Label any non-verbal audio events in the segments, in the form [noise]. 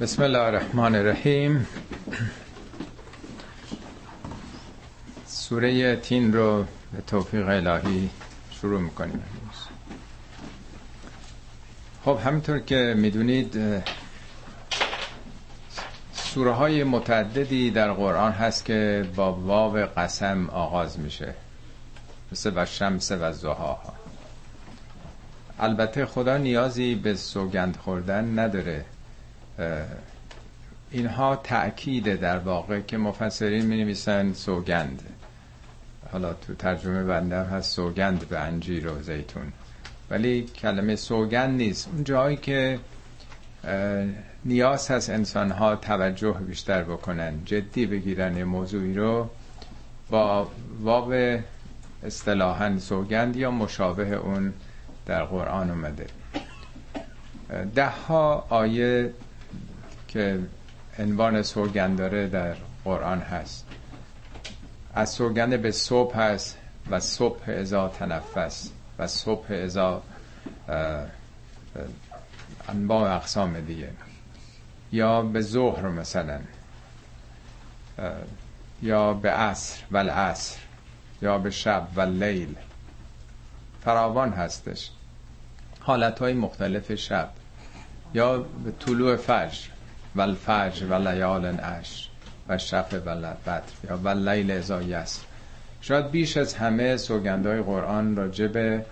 بسم الله الرحمن الرحیم. سوره تین رو به توفیق الهی شروع می‌کنیم خب همینطور که می‌دونید سوره های متعددی در قرآن هست که با واو قسم آغاز میشه. مثل و شمس و زهاها البته خدا نیازی به سوگند خوردن نداره. اینها تأکید در واقع که مفسرین می نویسن سوگند. حالا تو ترجمه بنده هست سوگند به انجیر و زیتون. ولی کلمه سوگند نیست. اون جایی که نیاز هست انسان ها توجه بیشتر بکنن جدی بگیرن موضوعی رو با واب اصطلاحا سوگند یا مشابه اون در قرآن اومده. ده ها آیه که عنوان سوگند داره در قرآن هست. از سوگند به صبح هست و صبح ازا تنفس و صبح ازا انواع اقسام دیگه. یا به ظهر مثلا یا به عصر و العصر یا به شب و لیل. فراوان هستش. حالت های مختلف شب. یا به طلوع فجر. و الفجر و لیال اش و شفه و بدر. یا و لیل ازا شاید بیش از همه سوگندهای قرآن راجع به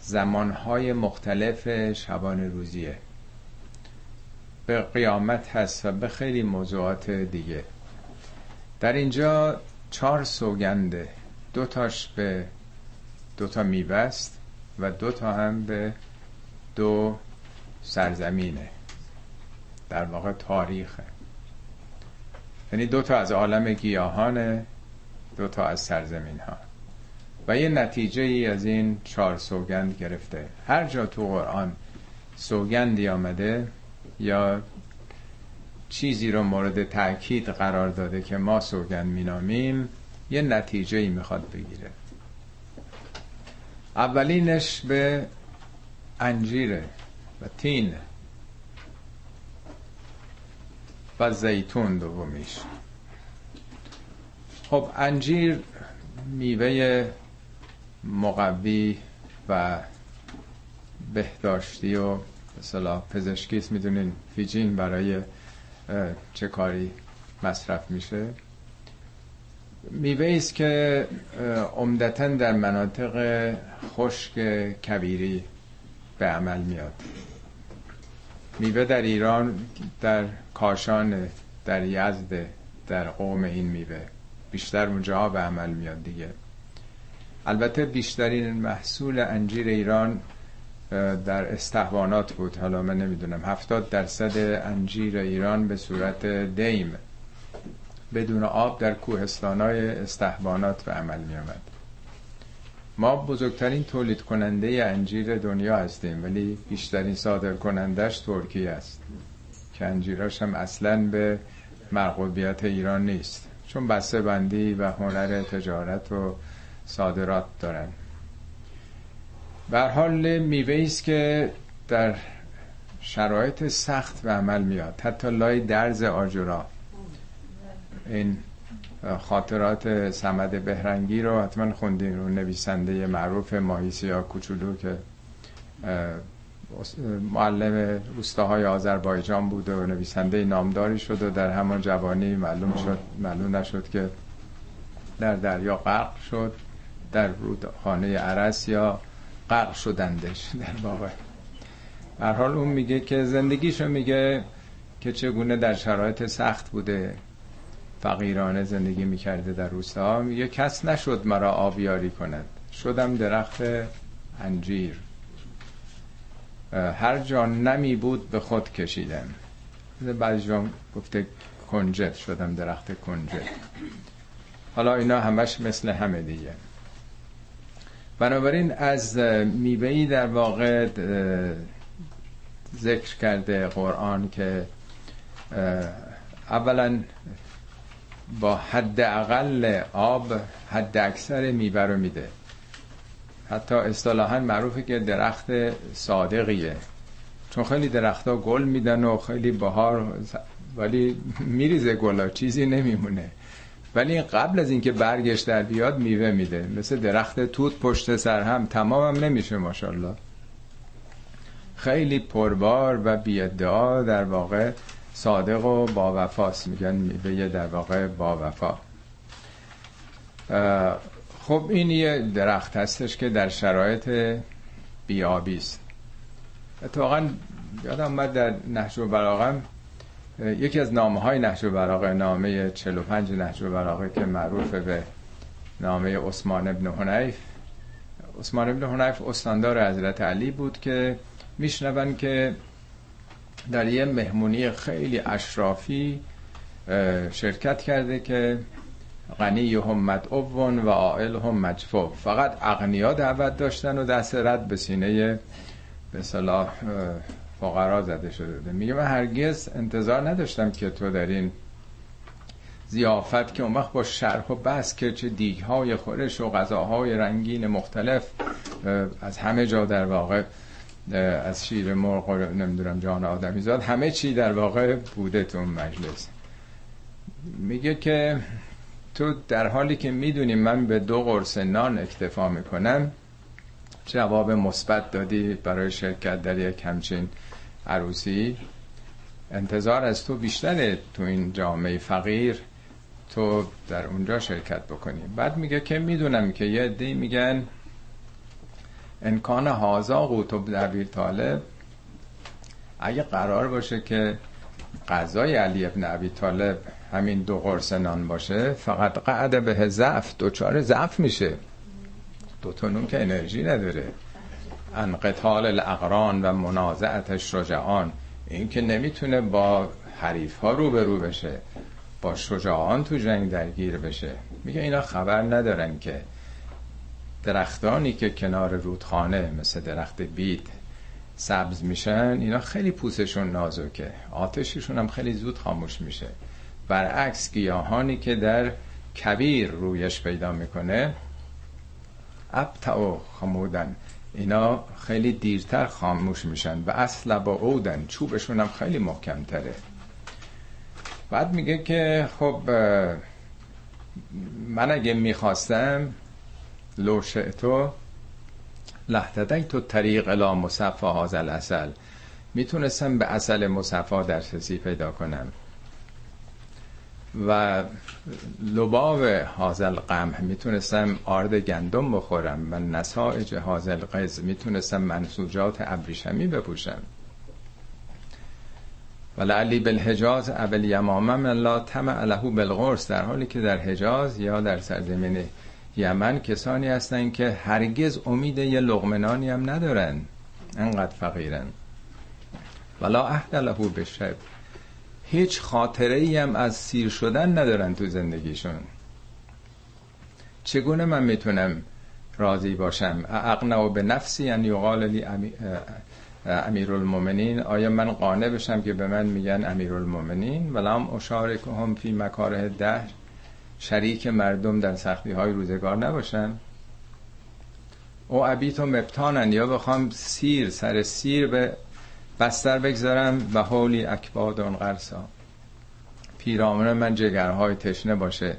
زمانهای مختلف شبان روزیه. به قیامت هست و به خیلی موضوعات دیگه. در اینجا چهار سوگنده دو تاش به دو تا و دو تا هم به دو سرزمینه. در واقع تاریخه. یعنی دو تا از عالم گیاهانه دو تا از سرزمین ها و یه نتیجه ای از این چهار سوگند گرفته. هر جا تو قرآن سوگندی آمده یا چیزی رو مورد تاکید قرار داده که ما سوگند مینامیم یه نتیجه ای می‌خواد بگیره. اولینش به انجیره و تین. و زیتون دومیش. خب انجیر میوه مقوی و بهداشتی و مثلا پزشکیست می‌دونین فیجین برای چه کاری مصرف میشه. میوه است که عمدتا در مناطق خشک کبیری به عمل میاد. میوه در ایران در کاشان در یزد در قوم این میوه. بیشتر اونجاها به عمل میاد دیگه. البته بیشترین محصول انجیر ایران در استحوانات بود. حالا من نمی‌دونم. هفتاد درصد انجیر ایران به صورت دیم بدون آب در کوهستانهای استحوانات به عمل می ما بزرگترین تولید کننده انجیر دنیا هستیم ولی بیشترین صادر کنندش ترکیه است. که انجیراش هم اصلا به مرغوبیت ایران نیست. چون بسته بندی و هنر تجارت و صادرات دارن. به حال میوه است که در شرایط سخت به عمل میاد. حتی لای درز آجورا. این خاطرات سمد بهرنگی رو حتما خوندین رو نویسنده معروف ماهیسیا کوچولو که معلم روستاهای آذربایجان بود و نویسنده نامداری شد و در همان جوانی معلوم شد معلوم نشد که در دریا غرق شد در رودخانه عرس یا غرق شدندش در واقع. هر حال اون میگه که زندگیشو میگه که چگونه در شرایط سخت بوده. فقیرانه زندگی می‌کرده در روستا. میگه کس نشد مرا آبیاری کند. شدم درخت انجیر. هر جا نمی بود به خود کشیدم. بعضی جا گفته کنجد شدم درخت کنجد. حالا اینا همش مثل همه دیگه. بنابراین از میوهی در واقع ذکر کرده قرآن که اولا با حد اقل آب حد اکثر میوه رو میده. حتی اصطلاحا معروفه که درخت صادقیه. چون خیلی درختها گل میدن و خیلی بهار ولی میریزه گلا چیزی نمیمونه. ولی قبل از اینکه برگش در بیاد میوه میده. مثل درخت توت پشت سر هم تمام هم نمیشه ماشاءالله. خیلی پربار و بیادعا در واقع صادق و با وفاست میگن میوه در واقع با وفا. خب این یه درخت هستش که در شرایط بیابی است. اتفاقا یادم اومد در و براغم یکی از نامه های نحش و براغه نامه 45 نحش و براغه که معروف به نامه عثمان ابن حنیف. عثمان ابن حنیف استاندار حضرت علی بود که میشنون که در یه مهمونی خیلی اشرافی شرکت کرده که غنی هم مدعون و عائل هم مجفو فقط اغنیا دعوت داشتن و دست رد به سینه به صلاح فقرا زده شده میگه من هرگز انتظار نداشتم که تو در این زیافت که اون وقت با شرح و بس که چه دیگ های خورش و غذاهای رنگین مختلف از همه جا در واقع از شیر مرغ نمی‌دونم جان آدمی زاد همه چی در واقع بوده تو مجلس. میگه که تو در حالی که می‌دونی من به دو قرص نان اکتفا می‌کنم جواب مثبت دادی برای شرکت در یک همچین عروسی. انتظار از تو بیشتره تو این جامعه فقیر تو در اونجا شرکت بکنی. بعد میگه که می‌دونم که یه دی میگن انکان هازا قوتب در طالب اگه قرار باشه که غذای علی ابن ابی طالب همین دو قرص نان باشه فقط قعد به ضعف دوچار ضعف میشه. دو تا که انرژی نداره. ان قتال الاقران و منازعت شجعان این که نمی‌تونه با حریف ها رو بشه با شجاعان تو جنگ درگیر بشه. میگه اینا خبر ندارن که درختانی که کنار رودخانه مثل درخت بید سبز میشن اینا خیلی پوسشون نازکه. آتششون هم خیلی زود خاموش میشه. برعکس گیاهانی که در کبیر رویش پیدا می‌کنه ابتعو خمودن. اینا خیلی دیرتر خاموش میشن و اصلا با اودن چوبشون هم خیلی محکم تره بعد میگه که خب من اگه می‌خواستم لو شئتو تو طریق الا مصفا هازل اصل می‌تونستم به اصل مصفا در سسی پیدا کنم. و لباب هازل قمح می‌تونستم آرد گندم بخورم و نسائج هازل قز می‌تونستم منسوجات ابریشمی بپوشم. و لعلی بالحجاز اول یمامه من لا تمع له بالغرس در حالی که در حجاز یا در سرزمین یمن کسانی هستن که هرگز امید یه لغمنانی هم ندارن. انقدر فقیرن. ولا اهل له بشب هیچ خاطره ای هم از سیر شدن ندارن تو زندگیشون. چگونه من می‌تونم راضی باشم؟ اقنع به نفسی ان یقال لی امیر المومنین آیا من قانع بشم که به من میگن امیر المومنین ولام اشارک هم فی مکاره ده شریک مردم در سختی های روزگار نباشم او عبیت و مبتانن. یا بخوام سیر سر سیر به بستر بگذارم و حولی اکباد اون قرصا پیرامون من جگرهای تشنه باشه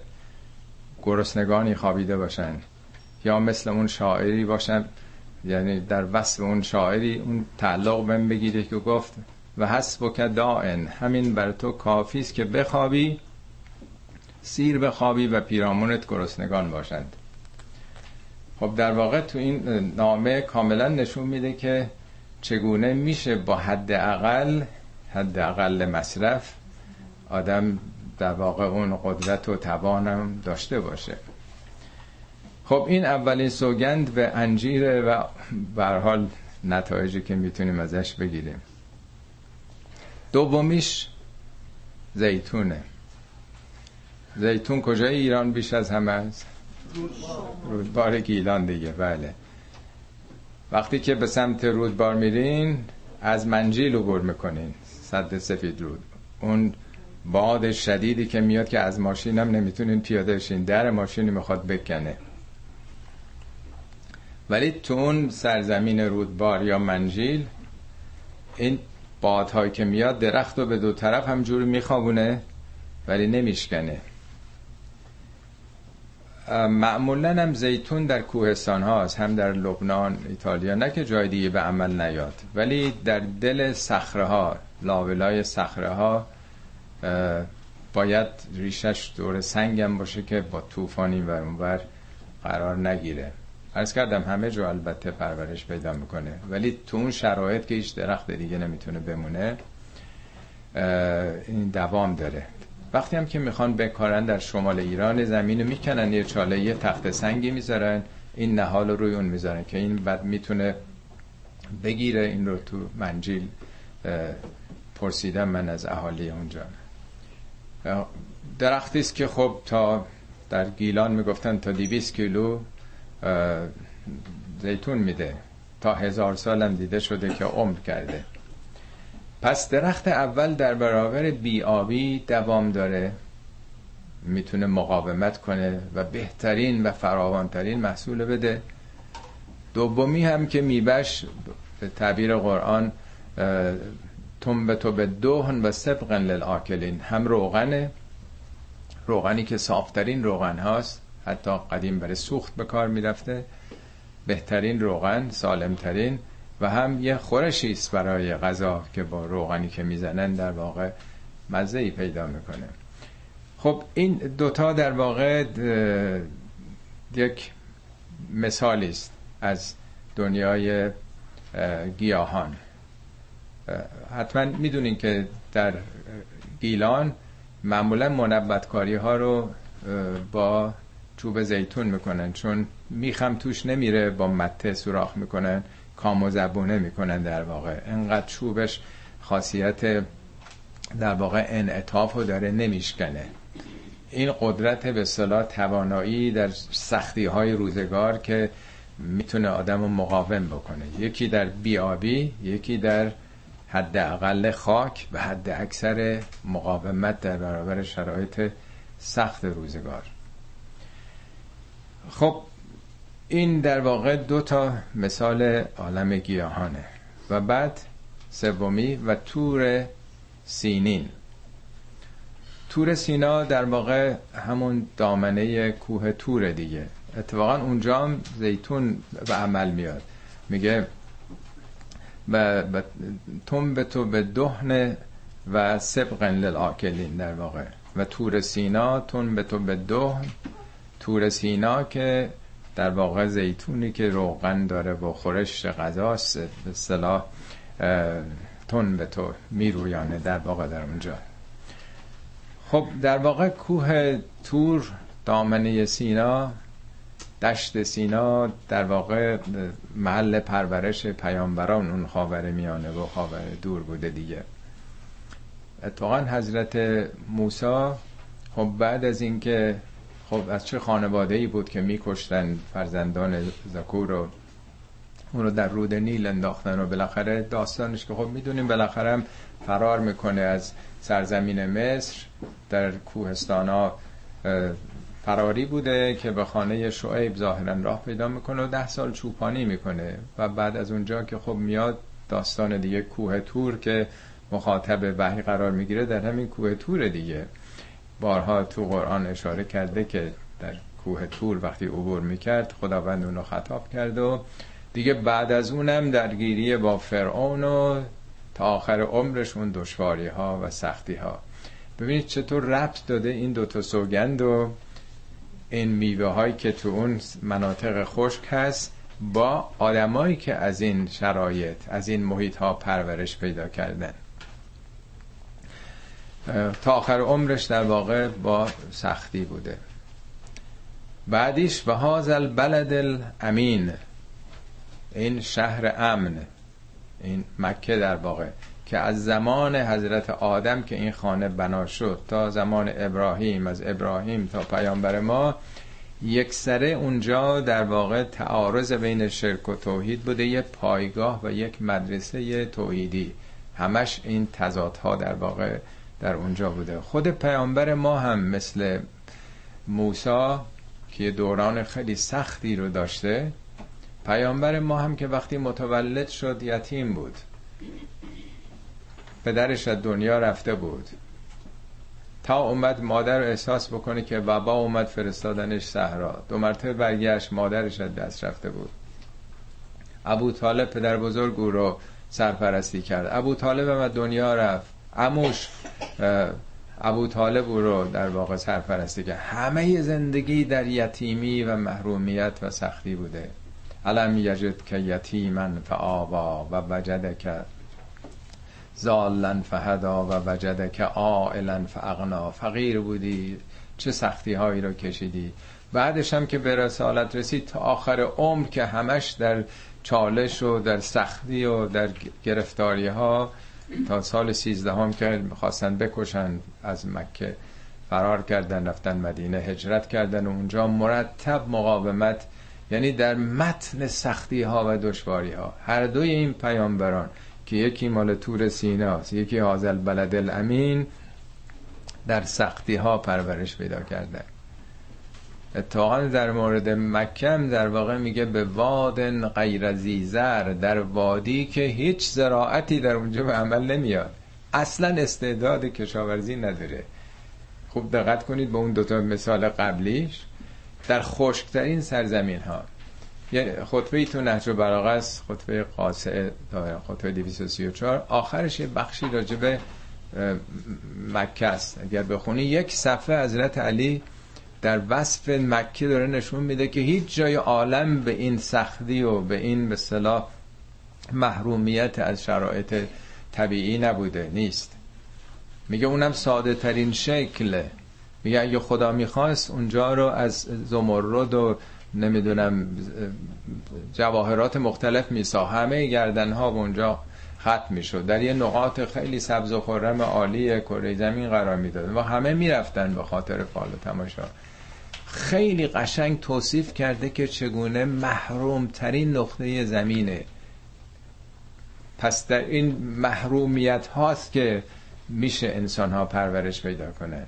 گرسنگانی خوابیده باشن. یا مثل اون شاعری باشم یعنی در وصف اون شاعری اون تعلق بهم بگیره که گفت و حسب که دائن همین بر تو کافی است که بخوابی سیر بخوابی و پیرامونت گرسنگان باشند. خب در واقع تو این نامه کاملا نشون میده که چگونه میشه با حد اقل حد اقل مصرف آدم در واقع اون قدرت و توانم داشته باشه. خب این اولین سوگند به انجیره و به حال نتایجی که می‌تونیم ازش بگیریم. دومیش زیتونه. زیتون کجای ایران بیش از همه است. رودبار گیلان دیگه بله. وقتی که به سمت رودبار میرین از منجیل عبور می‌کنین صد سفید رود. اون باد شدیدی که میاد که از ماشین هم نمی‌تونین پیاده شین در ماشینی می‌خواد بکنه. ولی تو اون سرزمین رودبار یا منجیل این بادهایی که میاد درخت رو به دو طرف همجوری میخوابونه ولی نمیشکنه. معمولا هم زیتون در کوهستان هاست هم در لبنان ایتالیا نه که جای دیگه به عمل نیاد. ولی در دل صخره ها لاولای صخره ها باید ریشش دور سنگم باشه که با طوفانی و اونور قرار نگیره. عرض کردم همه جو البته پرورش پیدا می‌کنه. ولی تو اون شرایط که هیچ درخت دیگه نمی‌تونه بمونه این دوام داره. وقتی هم که می‌خوان بکارن در شمال ایران زمین می‌کنن یه چاله یه تخت سنگی می‌ذارن این نهال رو روی اون می‌ذارن که این بعد می‌تونه بگیره این رو تو منجیل پرسیدم من از اهالی اونجا. درختی است که خب تا در گیلان می‌گفتن تا 200 کیلو زیتون میده. تا هزار سالم دیده شده که عمر کرده. پس درخت اول در برابر بیابی دوام داره. می‌تونه مقاومت کنه و بهترین و فراوانترین محصول بده. دومی هم که میبش به تعبیر قرآن تنبتو تو به دهن و سبقن للآکلین. هم روغنه. روغنی که صافترین روغن هاست. حتی قدیم برای سوخت به کار می‌رفته. بهترین روغن سالمترین. و هم یه خورشی است برای غذا که با روغنی که می‌زنن در واقع مزه ای پیدا می‌کنه. خب این دوتا در واقع یک مثالی است از دنیای گیاهان. حتما می‌دونین که در گیلان معمولا منبتکاری ها رو با چوب زیتون می‌کنن چون میخم توش نمیره با مته سوراخ می‌کنن. کام و زبونه می‌کنن در واقع. انقدر چوبش خاصیت در واقع انعطاف رو داره نمیشکنه. این قدرت به صلاح توانایی در سختی های روزگار که می‌تونه آدم رو مقاوم بکنه. یکی در بیابی یکی در حد اقل خاک و حد اکثر مقاومت در برابر شرایط سخت روزگار. خب این در واقع دو تا مثال عالم گیاهانه و بعد سومی و تور سینین. تور سینا در واقع همون دامنه کوه تور دیگه. اتفاقا اونجا هم زیتون به عمل میاد. میگه و تون به تو به دهن و سبقن للآکلین در واقع. و تور سینا تون به تو به دهن. تور سینا که در واقع زیتونی که روغن داره و خورش غذاست به صلاح تون به تو میرویانه در واقع در اونجا. خب در واقع کوه تور دامنه سینا دشت سینا در واقع محل پرورش پیامبران اون خاور میانه و خاور دور بوده دیگه. اتفاقا حضرت موسی خب بعد از اینکه خب از چه خانواده ای بود که میکشتن فرزندان زکور رو؟ اون رو در رود نیل انداختن و بالاخره داستانش که خب می‌دونیم بالاخره هم فرار می‌کنه از سرزمین مصر در کوهستان ها فراری بوده که به خانه شعیب ظاهرا راه پیدا می‌کنه و ده سال چوپانی می‌کنه و بعد از اونجا که خب میاد داستان دیگه کوه تور که مخاطب وحی قرار می‌گیره در همین کوه تور دیگه. بارها تو قرآن اشاره کرده که در کوه تور وقتی عبور می‌کرد خداوند اونو خطاب کرد و دیگه بعد از اونم درگیری با فرعون و تا آخر عمرش اون دشواری ها و سختی ها ببینید چطور ربط داده این دوتا سوگند و این میوه هایی که تو اون مناطق خشک هست با آدمایی که از این شرایط از این محیط ها پرورش پیدا کردن. تا آخر عمرش در واقع با سختی بوده. بعدیش و هاز البلد الامین این شهر امن این مکه در واقع که از زمان حضرت آدم که این خانه بنا شد تا زمان ابراهیم از ابراهیم تا پیامبر ما یک سره اونجا در واقع تعارض بین شرک و توحید بوده یه پایگاه و یک مدرسه توحیدی. همش این تضادها در واقع در اونجا بوده. خود پیامبر ما هم مثل موسا که دوران خیلی سختی رو داشته پیامبر ما هم که وقتی متولد شد یتیم بود. پدرش از دنیا رفته بود. تا اومد مادر رو احساس بکنه که بابا اومد فرستادنش صحرا. دو مرتبه برگشت مادرش از دست رفته بود. ابو طالب پدر بزرگ او رو سرپرستی کرد. ابو طالب هم دنیا رفت. اموش ابو طالب رو در واقع سرپرستی کرد. همه زندگی در یتیمی و محرومیت و سختی بوده. علم یجد که یتیمن فآوا و وجد که زالن فهدا و وجد که آئلن فاغنا. فقیر بودی چه سختی هایی رو کشیدی. بعدش هم که به رسالت رسید تا آخر عمر که همش در چالش و در سختی و در گرفتاری ها تا سال سیزده هم که می‌خواستن بکشن از مکه فرار کردن رفتن مدینه هجرت کردن و اونجا مرتب مقاومت یعنی در متن سختی ها و دشواری ها هر دوی این پیامبران که یکی مال تور سیناست یکی حاضل بلد الامین در سختی ها پرورش پیدا کرده اتفاقا در مورد مکم در واقع میگه به واد غیر زیزر در وادی که هیچ زراعتی در اونجا به عمل نمیاد. اصلا استعداد کشاورزی نداره. خوب دقت کنید به اون دوتا مثال قبلیش. در خشکترین سرزمین ها یعنی خطبه ای تو نهج براغه است خطبه داره خطبه 234 آخرش یه بخشی راجبه مکه است. اگر بخونی یک صفحه حضرت علی در وصف مکه داره نشون میده که هیچ جای عالم به این سختی و به این به صلاح محرومیت از شرایط طبیعی نبوده نیست. میگه اونم ساده ترین شکله. میگه اگه خدا می‌خواست اونجا رو از زمرد و نمی‌دونم جواهرات مختلف میسا همه گردن ها اونجا ختم می‌شد. در یه نقاط خیلی سبز و خرم عالی کره زمین قرار می‌داد و همه می‌رفتن به خاطر فال و تماشا. خیلی قشنگ توصیف کرده که چگونه محروم ترین نقطه زمینه. پس در این محرومیت هاست که میشه انسان ها پرورش پیدا کنه.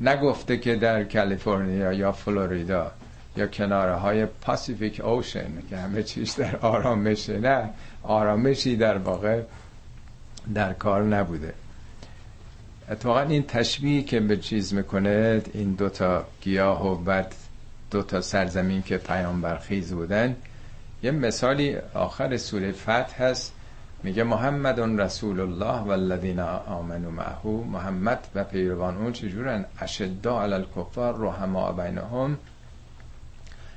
نگفته که در کالیفرنیا یا فلوریدا یا کناره های پاسیفیک اوشن که همه چیز در آرامشه نه آرامشی در واقع در کار نبوده. اتفاقا این تشبیهی که به چیز می‌کنه این دوتا گیاه و بعد دوتا سرزمین که پیامبر خیز بودن یه مثالی آخر سوره فتح هست. میگه محمد رسول الله و الذین آمنوا معه. محمد و پیروان اون چجورن؟ اشدا علی الکفار رحما بینهم.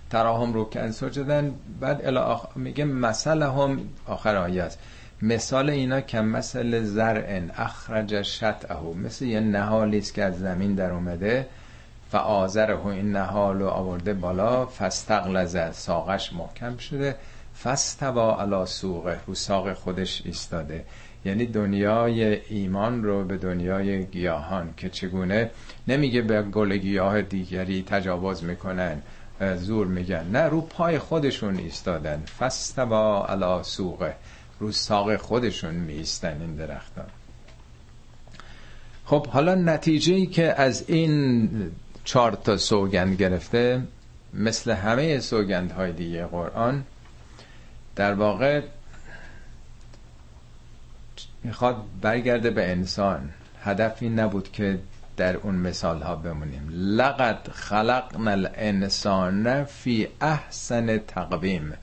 تراهم رو که سجدن بعد الی میگه مثل هم آخر آیه است مثال اینا که مثل زرع اخرج شطعه مثل یه نهالی است که از زمین در اومده و آذره این نهال رو آورده بالا فستقلزه ساقش محکم شده فستوا علا سوقه رو ساق خودش ایستاده. یعنی دنیای ایمان رو به دنیای گیاهان که چگونه نمیگه به گل گیاه دیگری تجاوز می‌کنن زور میگن. نه رو پای خودشون ایستادن. فستوا علا سوقه. رو ساق خودشون میستن این درختان. خب حالا نتیجه ای که از این چهار تا سوگند گرفته مثل همه سوگند های دیگه قرآن در واقع می‌خواد برگرده به انسان. هدفی نبود که در اون مثال ها بمونیم. لقد خلقنا الانسان فی احسن تقویم.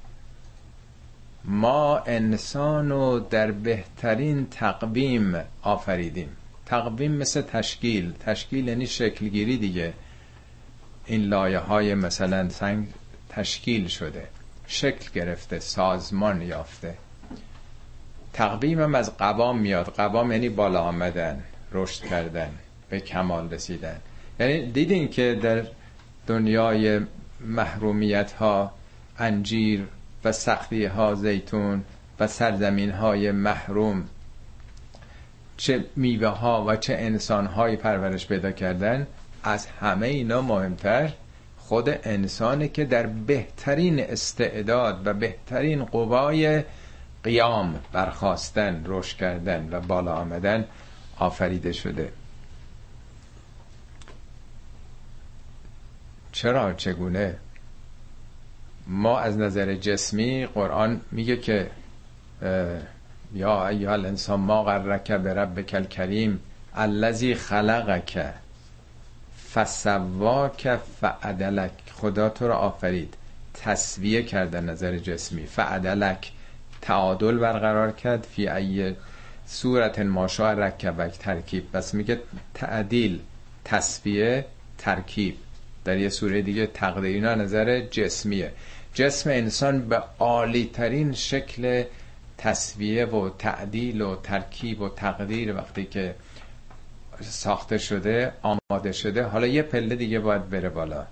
ما انسان رو در بهترین تقویم آفریدیم. تقویم مثل تشکیل. تشکیل یعنی شکلگیری دیگه. این لایه های مثلا سنگ تشکیل شده شکل گرفته سازمان یافته. تقویم هم از قوام میاد. قوام یعنی بالا آمدن رشد کردن به کمال رسیدن. یعنی دیدین که در دنیای محرومیت ها انجیر و سختی ها زیتون و سرزمین های محروم. چه میوه ها و چه انسان های پرورش پیدا کردن از همه اینا مهمتر خود انسانه که در بهترین استعداد و بهترین قوای قیام برخواستن رشد کردن و بالا آمدن آفریده شده. چرا؟ چگونه؟ ما از نظر جسمی قرآن میگه که یا ایها الانسان ما غرک بربک الکریم الذی خلقک فسواک فعدلک. خدا تو رو آفرید. تصویه کرد نظر جسمی. فعدلک. تعادل برقرار کرد. فی ای صورت ماشا رکبک ترکیب. بس میگه تعدیل تصفیه ترکیب. در یه سوره دیگه تقدیرینا نظر جسمیه. جسم انسان به عالی ترین شکل تصویه و تعدیل و ترکیب و تقدیر وقتی که ساخته شده آماده شده حالا یه پله دیگه باید بره بالا.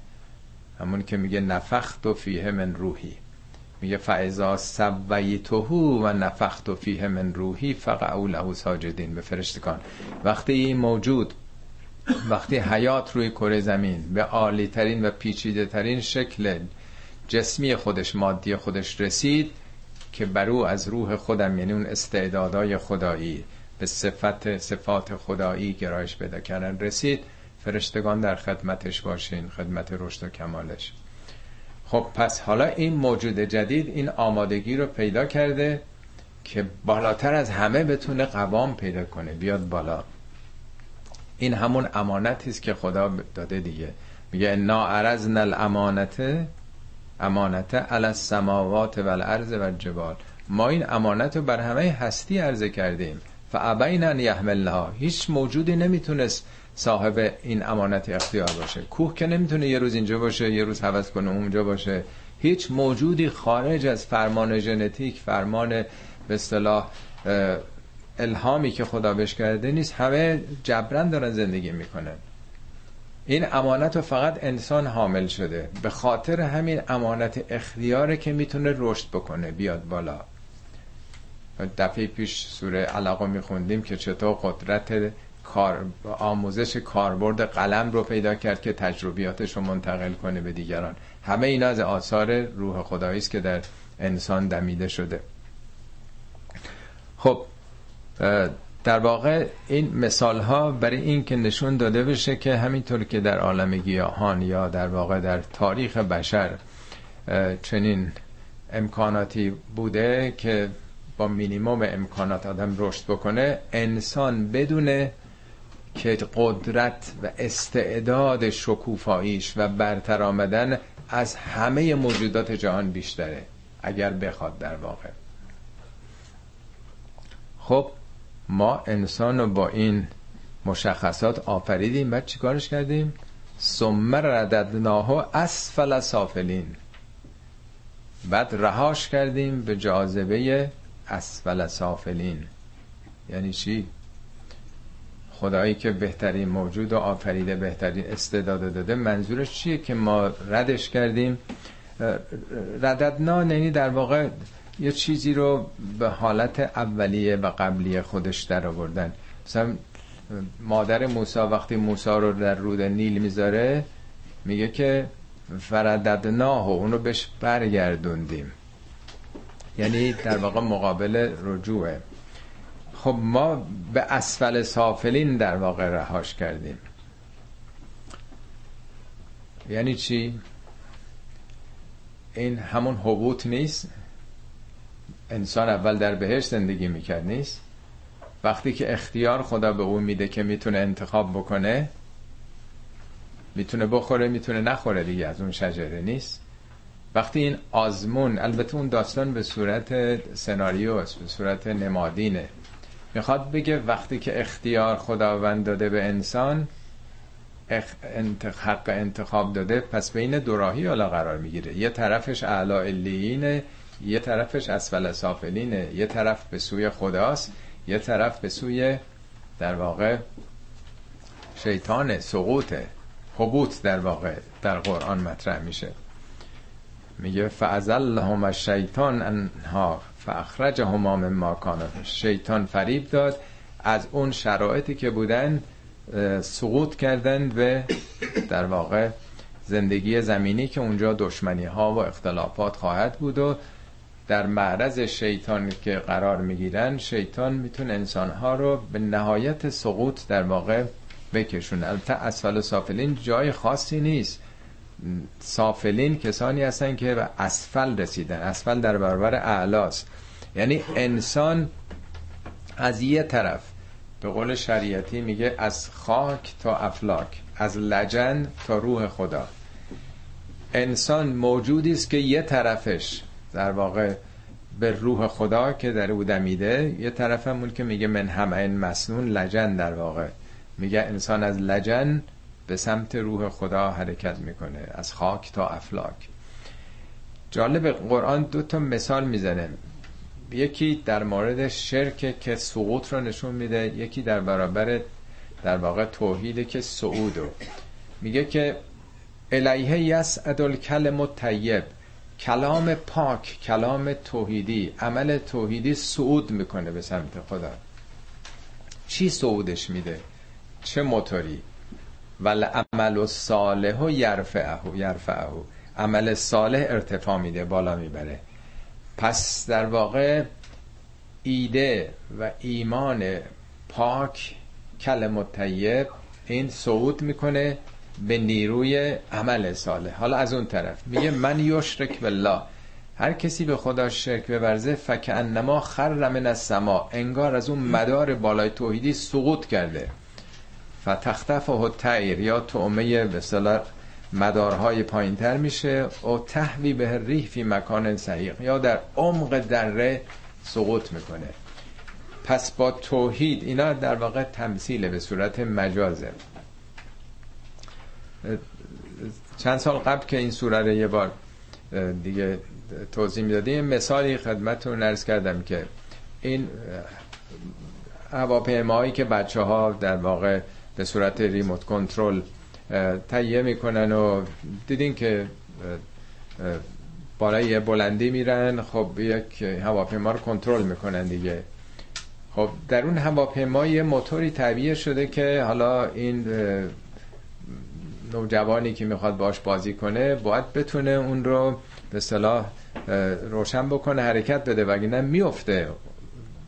همون که میگه نفخت و فیه من روحی. میگه فعضا سویتهو و نفخت و فیه من روحی فقعو له ساجدین. به فرشتگان. وقتی این موجود وقتی حیات روی کره زمین به عالی ترین و پیچیده ترین شکل جسمی خودش مادی خودش رسید که بر او از روح خودم یعنی اون استعدادای خدایی به صفت صفات خدایی گرایش پیدا کردن رسید. فرشتگان در خدمتش باشین خدمت رشد و کمالش. خب پس حالا این موجود جدید این آمادگی رو پیدا کرده که بالاتر از همه بتونه قوام پیدا کنه بیاد بالا. این همون امانتی که خدا داده دیگه. میگه انا عرضنا الامانت امانت علی السماوات و الارض و الجبال ما این امانت رو بر همه هستی عرضه کردیم. فابین ان یحملها. هیچ موجودی نمی‌تونست صاحب این امانت اختیار باشه. کوه که نمی‌تونه یه روز اینجا باشه یه روز حوض کنه اونجا باشه. هیچ موجودی خارج از فرمان ژنتیک فرمان به اصطلاح الهامی که خدا بهش کرده نیست همه جبران دارن زندگی می‌کنه این امانت رو فقط انسان حامل شده. به خاطر همین امانت اختیاره که می‌تونه رشد بکنه بیاد بالا. دفعه پیش سوره علاقه میخوندیم که چطور قدرت کار آموزش کاربرد قلم رو پیدا کرد که تجربیاتش رو منتقل کنه به دیگران. همه اینا از آثار روح خدایی است که در انسان دمیده شده. خب در واقع این مثال ها برای این که نشون داده بشه که همینطور که در عالم گیاهان یا در واقع در تاریخ بشر چنین امکاناتی بوده که با مینیموم امکانات آدم رشد بکنه انسان بدونه که قدرت و استعداد شکوفاییش و برتر آمدن از همه موجودات جهان بیشتره اگر بخواد در واقع. خب ما انسان رو با این مشخصات آفریدیم. بعد چیکارش کردیم؟ ثم رددناه اسفل سافلین. بعد رهاش کردیم به جاذبه اسفل سافلین. یعنی چی؟ خدایی که بهترین موجود و آفریده بهترین استعداد داده منظورش چیه که ما ردش کردیم؟ رددنا یعنی در واقع یه چیزی رو به حالت اولیه و قبلی خودش در آوردن. مثلا مادر موسی وقتی موسی رو در رود نیل می‌ذاره میگه که فرددناه و اونو بهش برگردوندیم. یعنی در واقع مقابل رجوعه. خب ما به اسفل سافلین در واقع رهاش کردیم. یعنی چی؟ این همون حبوط نیست؟ انسان اول در بهش زندگی می‌کرد نیست؟ وقتی که اختیار خدا به اون میده که می‌تونه انتخاب بکنه می‌تونه بخوره می‌تونه نخوره دیگه از اون شجره نیست؟ وقتی این آزمون البته اون داستان به صورت سناریو است به صورت نمادینه. می‌خواد بگه وقتی که اختیار خداوند داده به انسان حق انتخاب داده پس بین دوراهی حالا قرار می‌گیره. یه طرفش اعلا اللیینه یه طرفش اسفل سافلینه یه طرف به سوی خداست یه طرف به سوی در واقع شیطان سقوطه حبوط در واقع در قرآن مطرح میشه. میگه فازلهم الشیطان انها فاخرجهما مما کان. شیطان فریب داد از اون شرایطی که بودن سقوط کردن به در واقع زندگی زمینی که اونجا دشمنی ها و اختلافات خواهد بود و در معرض شیطان که قرار می‌گیرن شیطان می‌تونه انسانها رو به نهایت سقوط در واقع بکشون البته اسفل سافلین جای خاصی نیست. سافلین کسانی هستن که به اسفل رسیدن. اسفل در برابر اعلاست. یعنی انسان از یه طرف به قول شریعتی میگه از خاک تا افلاک از لجن تا روح خدا. انسان موجودی است که یه طرفش در واقع به روح خدا که در او دمیده یه طرف همون که میگه من همه این مسنون لجن در واقع. میگه انسان از لجن به سمت روح خدا حرکت می‌کنه از خاک تا افلاک. جالب قرآن دو تا مثال می‌زنه. یکی در مورد شرک که سقوط رو نشون میده یکی در برابر در واقع توحید که سعودو. میگه که الیه یسعد الکلم طیب کلام پاک کلام توحیدی. عمل توحیدی صعود می‌کنه به سمت خدا. چی صعودش میده؟ چه موتوری؟ ول عمل صالح و یرفعه یرفعه. عمل صالح ارتفاع میده بالا می‌بره. پس در واقع ایده و ایمان پاک کلم طیب این صعود می‌کنه. به نیروی عمل صالح. حالا از اون طرف. میگه من یشرک بالله. هر کسی به خدا شرک بورزه فکانما خر من السما. انگار از اون مدار بالای توحیدی سقوط کرده. فتختفه تیر یا تعمه به مدارهای پایین تر میشه. و تحوی به ریح فی مکان سحیق یا در عمق دره سقوط می‌کنه. پس با توحید اینا در واقع تمثیل به صورت مجازه. چند سال قبل که این سوره رو یه بار دیگه توضیح می‌دادیم مثالی خدمتتون نرس کردم که این هواپیماهایی که بچه ها در واقع به صورت ریموت کنترل تهیه می‌کنن و دیدین که بالای یه بلندی میرن خب یک هواپیما رو کنترل می‌کنن دیگه. خب در اون هواپیما یه موتوری طبیعه شده که حالا این نوجوانی که می‌خواد باش بازی کنه باید بتونه اون رو به صلاح روشن بکنه حرکت بده وگرنه میفته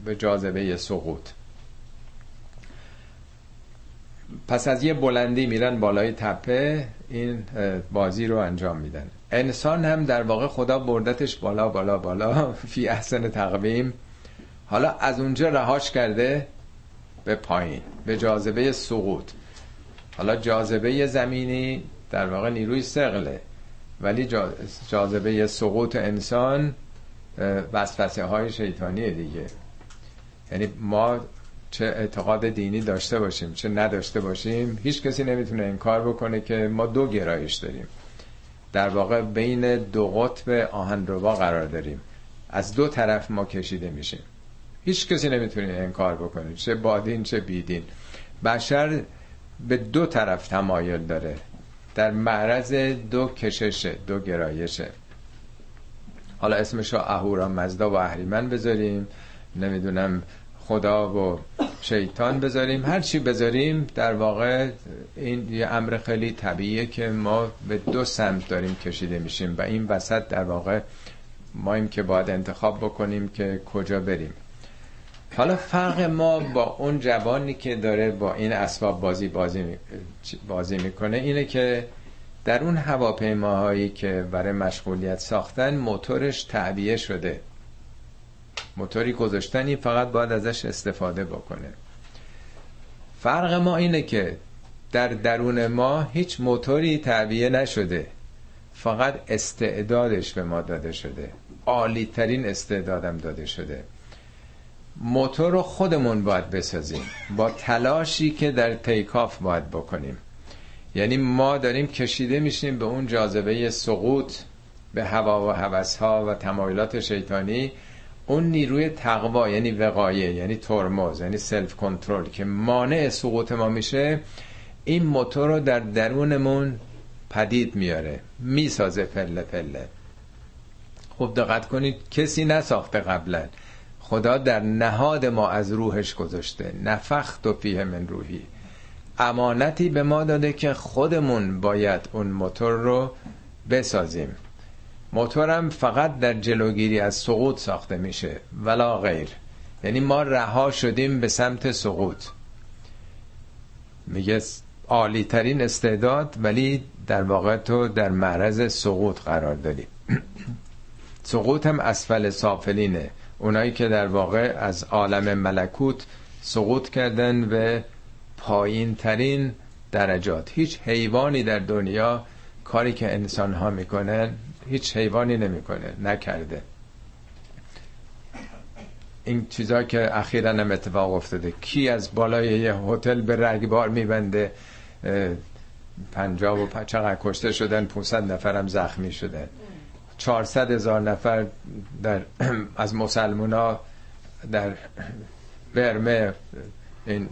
به جاذبه سقوط. پس از یه بلندی میرن بالای تپه این بازی رو انجام میدن. انسان هم در واقع خدا بردتش بالا بالا بالا [laughs] فی احسن تقویم. حالا از اونجا رهاش کرده به پایین به جاذبه سقوط. حالا جاذبه زمینی در واقع نیروی سقله ولی جاذبه سقوط انسان وسوسه های شیطانی دیگه. یعنی ما چه اعتقاد دینی داشته باشیم چه نداشته باشیم هیچ کسی نمی‌تونه انکار بکنه که ما دو گرایش داریم. در واقع بین دو قطب آهنربا قرار داریم. از دو طرف ما کشیده میشیم. هیچ کسی نمی‌تونه انکار بکنه چه بادین چه بیدین بشر به دو طرف تمایل داره. در معرض دو کششه دو گرایشه حالا اسمشو اهورا مزدا و اهریمن بذاریم. نمی‌دونم خدا و شیطان بذاریم. هر چی بذاریم در واقع این یه امر خیلی طبیعیه که ما به دو سمت داریم کشیده میشیم و این وسط در واقع مایم که باید انتخاب بکنیم که کجا بریم. حالا فرق ما با اون جوانی که داره با این اسباب بازی بازی, بازی می‌کنه اینه که در اون هواپیماهایی که برای مشغولیت ساختن موتورش تعبیه شده. موتوری گذاشتنی فقط باید ازش استفاده بکنه. فرق ما اینه که در درون ما هیچ موتوری تعبیه نشده. فقط استعدادش به ما داده شده. عالی ترین استعدادم داده شده. موتور رو خودمون باید بسازیم. با تلاشی که در تیکاف باید بکنیم. یعنی ما داریم کشیده میشیم به اون جاذبه سقوط به هوا و هوس ها و تمایلات شیطانی. اون نیروی تقوا یعنی وقایه یعنی ترمز یعنی سلف کنترل که مانع سقوط ما میشه این موتور رو در درونمون پدید میاره. می‌سازه پله پله. خوب دقت کنید کسی نساخته قبلا. خدا در نهاد ما از روحش گذاشته. نفخت و فیه من روحی. امانتی به ما داده که خودمون باید اون موتور رو بسازیم. موتورم فقط در جلوگیری از سقوط ساخته میشه. ولا غیر. یعنی ما رها شدیم به سمت سقوط. میگه عالی ترین استعداد ولی در واقع تو در معرض سقوط قرار داری. [clears throat] سقوط هم اسفل سافلینه. اونایی که در واقع از عالم ملکوت سقوط کردن به پایین ترین درجات. هیچ حیوانی در دنیا کاری که انسان ها می‌کنن هیچ حیوانی نمی‌کنه نکرده. این چیزا که اخیرا هم اتفاق افتاده. کی از بالای یه هتل به رگبار میبنده؟ پنجاب و چقدر کشته شدن 500 نفرم زخمی شدن. 400 هزار نفر در [clears throat] از مسلمونا در برمه این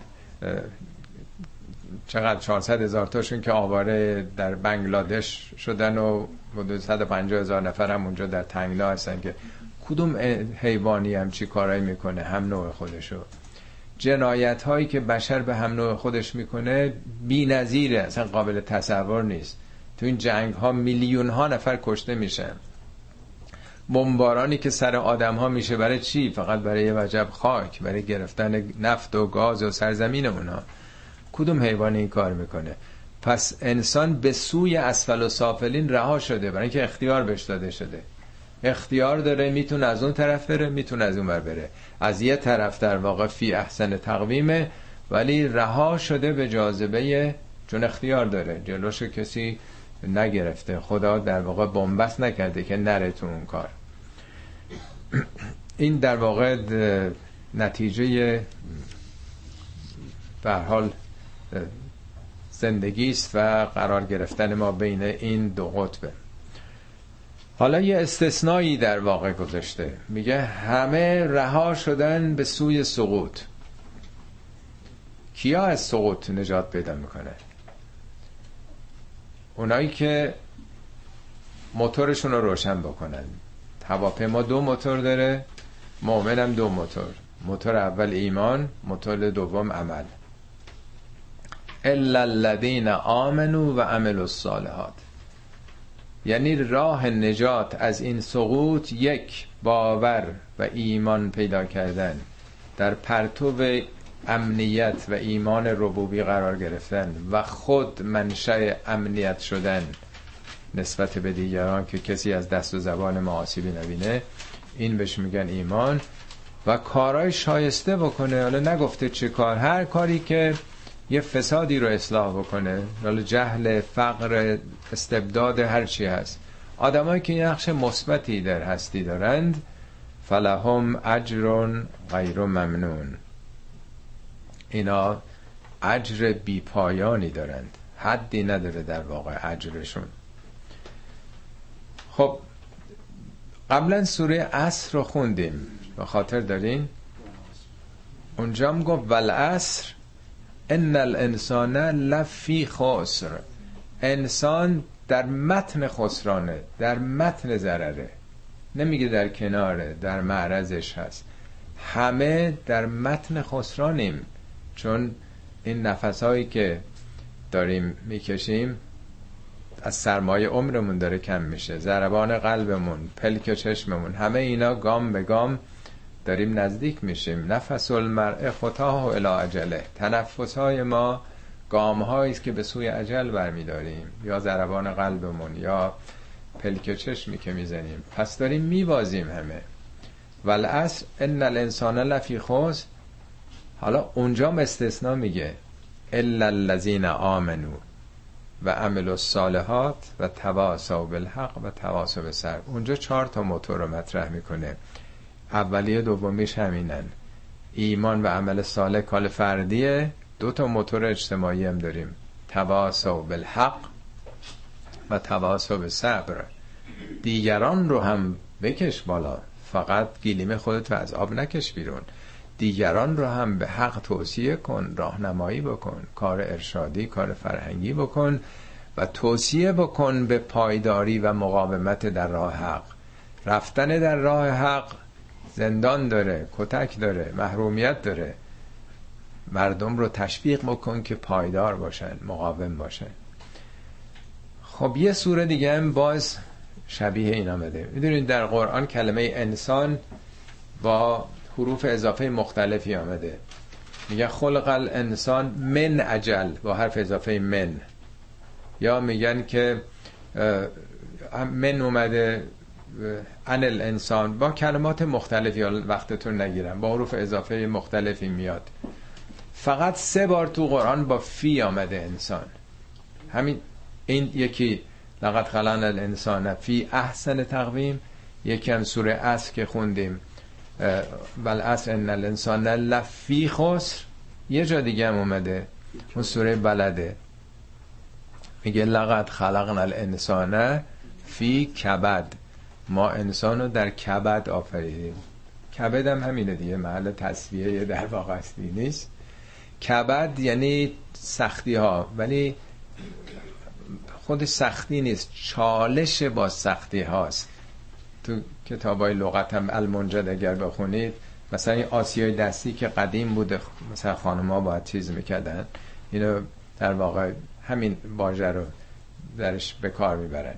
چقدر 400 هزار تاشون که آواره در بنگلادش شدن و حدود 150 هزار نفر هم اونجا در تنگنا هستن که کدوم حیوانی هم چی کارایی می‌کنه؟ هم نوع خودشو. جنایت هایی که بشر به هم نوع خودش می‌کنه بی نظیره اصلا قابل تصور نیست. تو این جنگ ها میلیون ها نفر کشته میشن. بمبارانی که سر آدم ها میشه برای چی؟ فقط برای یه وجب خاک برای گرفتن نفت و گاز و سرزمین اونا. کدوم حیوان این کار می‌کنه؟ پس انسان به سوی اسفل و سافلین رها شده برای اینکه اختیار بهش داده شده. اختیار داره می‌تونه از اون طرف بره می‌تونه از اون بر بره. از یه طرف در واقع فی احسن تقویمه ولی رها شده به جاذبه چون اختیار داره. جلوش کسی نگرفته. خدا در واقع بنبست نکرده که نره تو اون کار. این در واقع نتیجه به حال زندگی است و قرار گرفتن ما بین این دو قطبه. حالا یه استثنایی در واقع گذاشته. میگه همه رها شدن به سوی سقوط. کیا از سقوط نجات پیدا می‌کنه؟ اونایی که موتورشون رو روشن بکنن. هواپیما دو موتور داره مؤمنم دو موتور. موتور اول ایمان موتور دوم عمل. الا الذين آمنوا و عملوا الصالحات. یعنی راه نجات از این سقوط یک باور و ایمان پیدا کردن. در پرتو امنیت و ایمان ربوبی قرار گرفتن و خود منشأ امنیت شدن. نسبت به دیگران که کسی از دست و زبان ما آسیبی نبینه این بهش میگن ایمان و کارهای شایسته بکنه. حالا نگفته چه کار هر کاری که یه فسادی رو اصلاح بکنه. حالا جهل فقر استبداد هر چی هست. آدمایی که نقش مثبتی در هستی دارند فلهم اجر غیر ممنون. اینا اجر بی پایانی دارند. حدی نداره در واقع اجرشون. خب قبلا سوره اصر رو خوندیم. به خاطر دارین؟ اونجا هم گفت والعصر ان الانسان لفی خسر. انسان در متن خسرانه در متن ضرره. نمیگه در کناره در معرضش هست. همه در متن خسرانیم. چون این نفسهایی که داریم می‌کشیم از سرمایه عمرمون داره کم میشه. ضربان قلبمون پلک چشممون همه اینا گام به گام داریم نزدیک میشیم. نفس المرء خطاه و الی عجله تنفس های ما گام است که به سوی عجل برمیداریم. یا ضربان قلبمون یا پلک چشمی که می‌زنیم. پس داریم میوازیم همه. والاصل ان الانسان لفی خسر. حالا اونجا استثنا میگه. الا الذین آمنو و عمل الصالحات و تواسو بالحق و تواسو بالصبر. اونجا چهار تا موتور رو مطرح می‌کنه. اولیه دومیش همینن. ایمان و عمل صالح کال فردیه. دو تا موتور اجتماعی هم داریم. تواسو بالحق و تواسو به صبر دیگران رو هم بکش بالا. فقط گیلیم خودت و از آب نکش بیرون. دیگران رو هم به حق توصیه کن راهنمایی بکن کار ارشادی کار فرهنگی بکن و توصیه بکن به پایداری و مقاومت در راه حق. رفتن در راه حق زندان داره کتک داره محرومیت داره. مردم رو تشویق بکن که پایدار باشن مقاوم باشن. خب یه سوره دیگه هم باز شبیه این آمده می‌دونید در قرآن کلمه انسان با حروف اضافه مختلفی آمده. میگه خلق الانسان من عجل با حرف اضافه من. یا میگن که من اومده ان الانسان. با کلمات مختلفی وقتتون نگیرم. با حروف اضافه مختلفی میاد. فقط سه بار تو قرآن با فی آمده انسان. همین این یکی لقد خلقنا الانسان فی احسن تقویم. یکی هم سوره عصر که خوندیم. والعصر ان الانسان لفی خسر. یه جا دیگه هم اومده. اون سوره بلده. میگه لقد خلقنا الانسان فی کبد. ما انسان رو در کبد آفریدیم. کبد هم همینه دیگه. محل تصویه در واقع اصلی نیست. کبد یعنی سختی ها ولی خود سختی نیست. چالش با سختی هاست. تو کتاب های لغت هم المنجد اگر بخونید مثلا این آسیای دستی که قدیم بوده مثلا خانم باید چیز می‌کردن اینو در واقع همین واژه رو درش به کار می‌برن.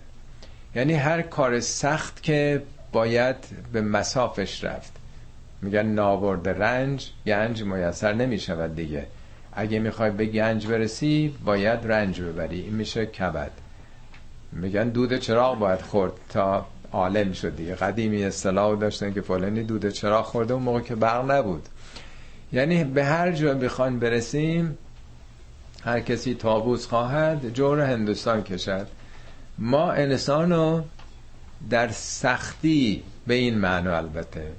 یعنی هر کار سخت که باید به مسافش رفت. میگن ناورد رنج گنج میسر نمی‌شود دیگه. اگه می‌خوای به گنج برسی باید رنج ببری. این میشه کبد. میگن دود چراغ باید خورد تا عالم شد دیگه قدیمی اصطلاح داشتن که فلانی دود چراغ خورده اون موقع که برق نبود. یعنی به هر جا بخوان برسیم هر کسی تابوز خواهد جور هندوستان کشد. ما انسانو در سختی به این معنا البته.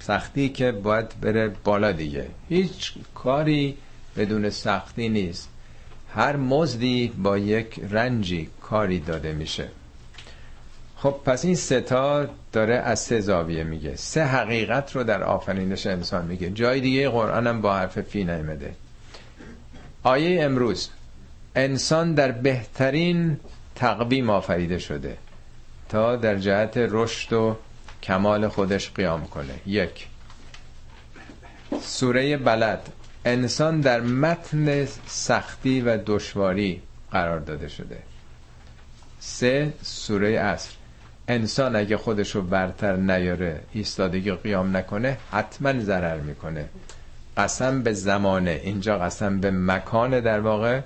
سختی که باید بره بالا دیگه. هیچ کاری بدون سختی نیست. هر مزدی با یک رنجی کاری داده میشه. خب پس این ستا داره از سه زاویه میگه. سه حقیقت رو در آفرینش انسان میگه. جای دیگه قرآن هم با حرف فی نیمده آیه امروز انسان در بهترین تقویم آفریده شده تا در جهت رشد و کمال خودش قیام کنه. یک. سوره بلد انسان در متن سختی و دشواری قرار داده شده. سه سوره اصر انسان اگه خودشو برتر نیاره ایستادگی قیام نکنه حتما ضرر می‌کنه. قسم به زمانه. اینجا قسم به مکان در واقع.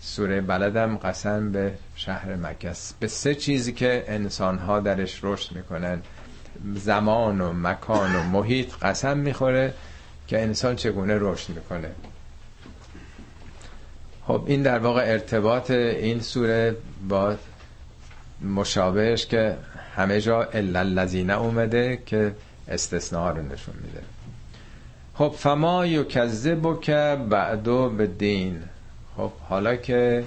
سوره بلدم قسم به شهر مکه به سه چیزی که انسان ها درش رشد می‌کنن. زمان و مکان و محیط قسم می‌خوره که انسان چگونه رشد می‌کنه. خب این در واقع ارتباط این سوره با مشابهش که همه جا الا الذین اومده که استثناء رو نشون میده. خب فما یکذب که بعدو به دین خب حالا که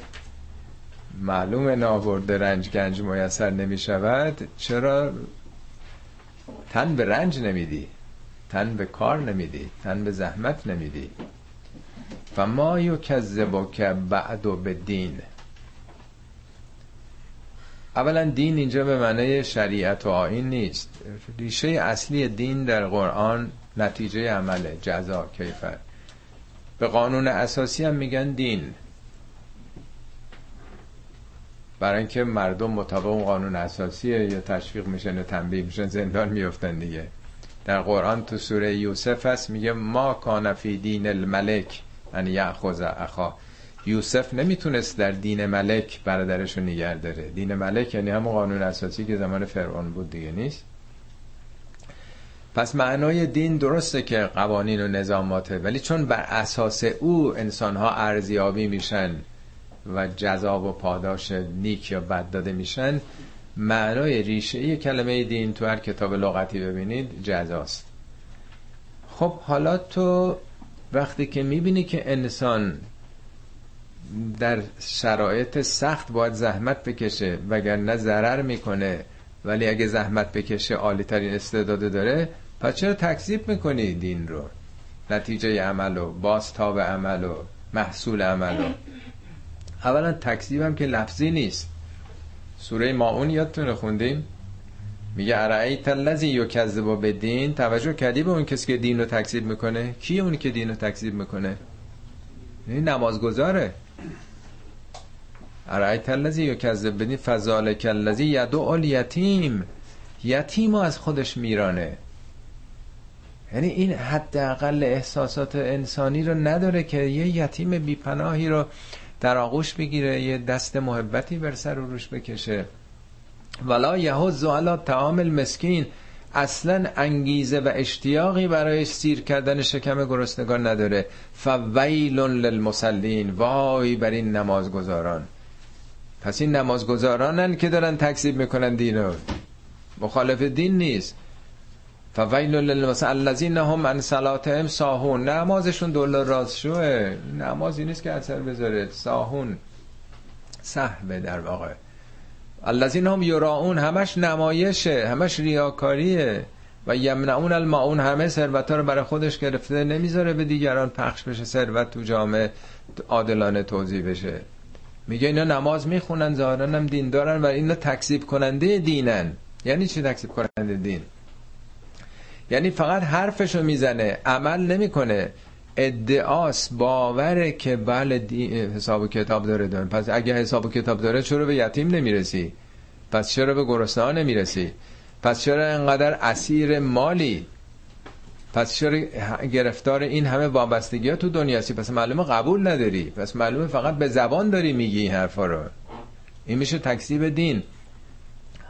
معلوم نابرد رنج گنج میسر نمی شود چرا تن به رنج نمیدی؟ تن به کار نمیدی؟ تن به زحمت نمیدی؟ و ما یکذب که بعدو به دین اولا دین اینجا به معنی شریعت و آین نیست. ریشه اصلی دین در قرآن نتیجه عمله جزا کیفر. به قانون اساسی هم میگن دین. برای اینکه مردم مطابق اون قانون اساسیه یا تشویق میشن تنبیه میشن زندان میفتن دیگه. در قرآن تو سوره یوسف هست میگه ما کان فی دین الملک ان یاخذ اخا. یوسف نمی‌تونست در دین ملک برادرش رو نگه داره. دین ملک یعنی همون قانون اساسی که زمان فرعون بود دیگه نیست. پس معنای دین درسته که قوانین و نظاماته ولی چون بر اساس او انسان ها ارزیابی میشن و جزا و پاداش نیک یا بد داده میشن معنای ریشه کلمه دین تو هر کتاب لغتی ببینید جزاست. خب حالا تو وقتی که می‌بینی که انسان در شرایط سخت باید زحمت بکشه وگرنه ضرر می‌کنه. ولی اگه زحمت بکشه عالی ترین استعداد داره. پس چرا تکذیب می‌کنی دین رو؟ نتیجه عمل و بازتاب عمل و محصول عمل و اولا تکذیب هم که لفظی نیست. سوره ماون یادتونه خوندیم؟ میگه ارعیت الذی یکذب به دین توجه کردی به اون کسی که دین رو تکذیب می‌کنه؟ کی اونی که دین رو تکذیب می‌کنه؟ این نمازگزاره. ارعیت الذی یکذب دین فذالک الذی یدعو الیتیم. یتیم از خودش میرانه. یعنی این حداقل احساسات انسانی رو نداره که یه یتیم بیپناهی رو در آغوش بگیره یه دست محبتی بر سر و روش بکشه. ولا یهز علی طعام المسکین. اصلا انگیزه و اشتیاقی برای سیر کردن شکم گرسنگان نداره. فویل للمسلین وای بر این نمازگزاران. پس این نمازگزارانن که دارن تکذیب می‌کنن دینو. مخالف دین نیست. فویل للمسلین الذین هم عن صلاتهم ساهون. نمازشون دلار راست شوه. نمازی نیست که اثر بذاره. ساهون. صحبه در واقع. الذین هم یراون همش نمایشه. همش ریاکاریه. و یمنعون الماعون همه ثروت رو برای خودش گرفته. نمی‌ذاره به دیگران پخش بشه. ثروت تو جامعه عادلانه توضیح بشه. میگه اینا نماز می‌خونن ظاهرا هم دین دارن و اینا تکذیب کننده دینن. یعنی چی تکذیب کننده دین؟ یعنی فقط حرفشو می‌زنه عمل نمی‌کنه. ادعاس باوره که بله حساب و کتاب داره داره. پس اگه حساب و کتاب داره چرا به یتیم نمی‌رسی؟ پس چرا به گرسنه نمی‌رسی؟ پس چرا انقدر اسیر مالی؟ پس چرا گرفتار این همه وابستگی ها تو دنیا هستی؟ پس معلومه قبول نداری. پس معلومه فقط به زبان داری میگی این حرفا رو. این میشه تکذیب دین.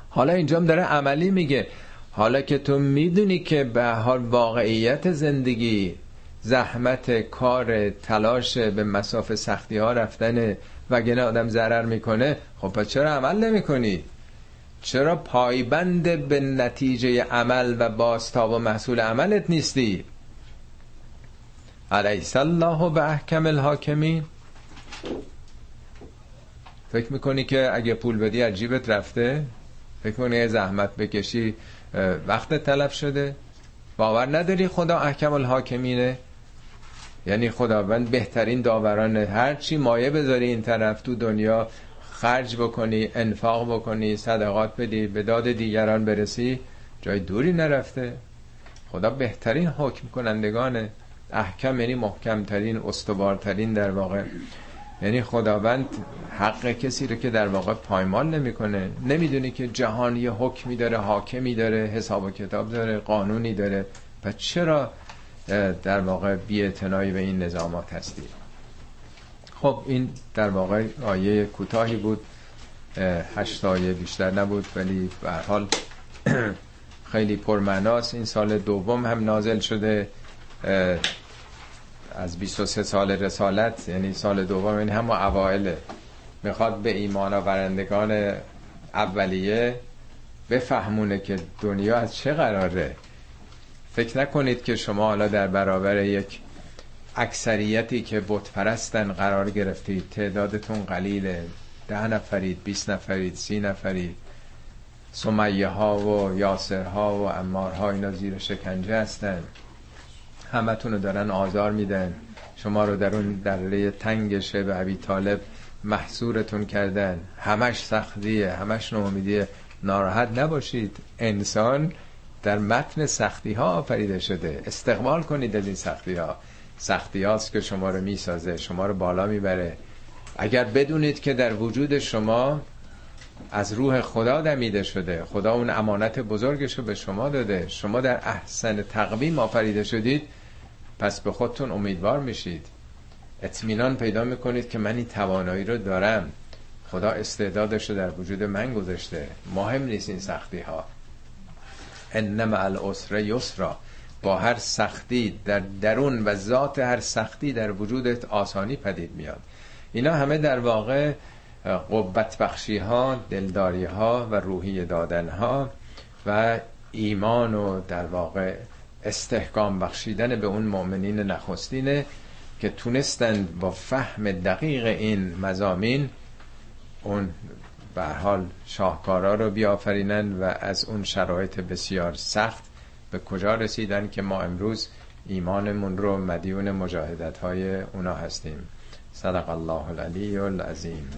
حالا اینجام داره عملی میگه. حالا که تو می‌دونی که به حال واقعیت زندگی زحمت کار تلاش به مساف سختی ها رفتن وگرنه آدم ضرر می‌کنه خب پس چرا عمل نمی کنی چرا پایبند به نتیجه عمل و باستاب و محصول عملت نیستی؟ علیس الله به احکم الحاکمین. فکر می‌کنی که اگه پول بدی عجیبت رفته؟ فکر می‌کنی زحمت بکشی وقت طلب شده؟ باور نداری خدا احکم الحاکمینه؟ یعنی خداوند بهترین داوران هر چی مایه بذاری این طرف تو دنیا خرج بکنی انفاق بکنی صدقات بدی به داد دیگران برسی جای دوری نرفته. خدا بهترین حکم کنندگانه احکم یعنی محکمترین استوارترین در واقع. یعنی خداوند حق کسی رو که در واقع پایمال نمی‌کنه. نمی‌دونی که جهان یه حکمی داره حاکمی داره حساب و کتاب داره قانونی داره. پس چرا در واقع بی به این نظامات هستی؟ خب این در واقع آیه کوتاهی بود هشت آیه بیشتر نبود ولی به حال خیلی پرمعناست. این سال دوم هم نازل شده از 23 سال رسالت. یعنی سال دوم این هم اوائله می‌خواد به ایمان آورندگان اولیه بفهمونه که دنیا از چه قراره. فکر نکنید که شما حالا در برابر یک اکثریتی که بت پرستن قرار گرفتید. تعدادتون قلیله ده نفرید بیست نفرید سی نفرید. سمیه ها و یاسر ها و امار ها اینا زیر شکنجه هستن. همتون رو دارن آزار میدن. شما رو در اون دره تنگ شب عبی طالب محصورتون کردن. همش سختیه همش نومیدیه. ناراحت نباشید. انسان در متن سختی ها آفریده شده. استقبال کنید از این سختی ها سختی هاست که شما رو می‌سازه شما رو بالا می‌بره. اگر بدونید که در وجود شما از روح خدا دمیده شده خدا اون امانت بزرگش رو به شما داده شما در احسن تقویم آفریده شدید پس به خودتون امیدوار میشید. اطمینان پیدا می‌کنید که من این توانایی رو دارم. خدا استعدادش رو در وجود من گذاشته. مهم نیست این سختی ها انما الاسر یسرا. با هر سختی در درون و ذات هر سختی در وجودت آسانی پدید میاد. اینا همه در واقع قوت بخشی ها دلداری ها و روحی دادن ها و ایمان و در واقع استحکام بخشیدن به اون مؤمنین نخستینه که تونستند با فهم دقیق این مزامین اون به حال شاهکارا رو بیافرینن و از اون شرایط بسیار سخت به کجا رسیدن که ما امروز ایمانمون رو مدیون مجاهدت های اونا هستیم. صدق الله العلی العظیم.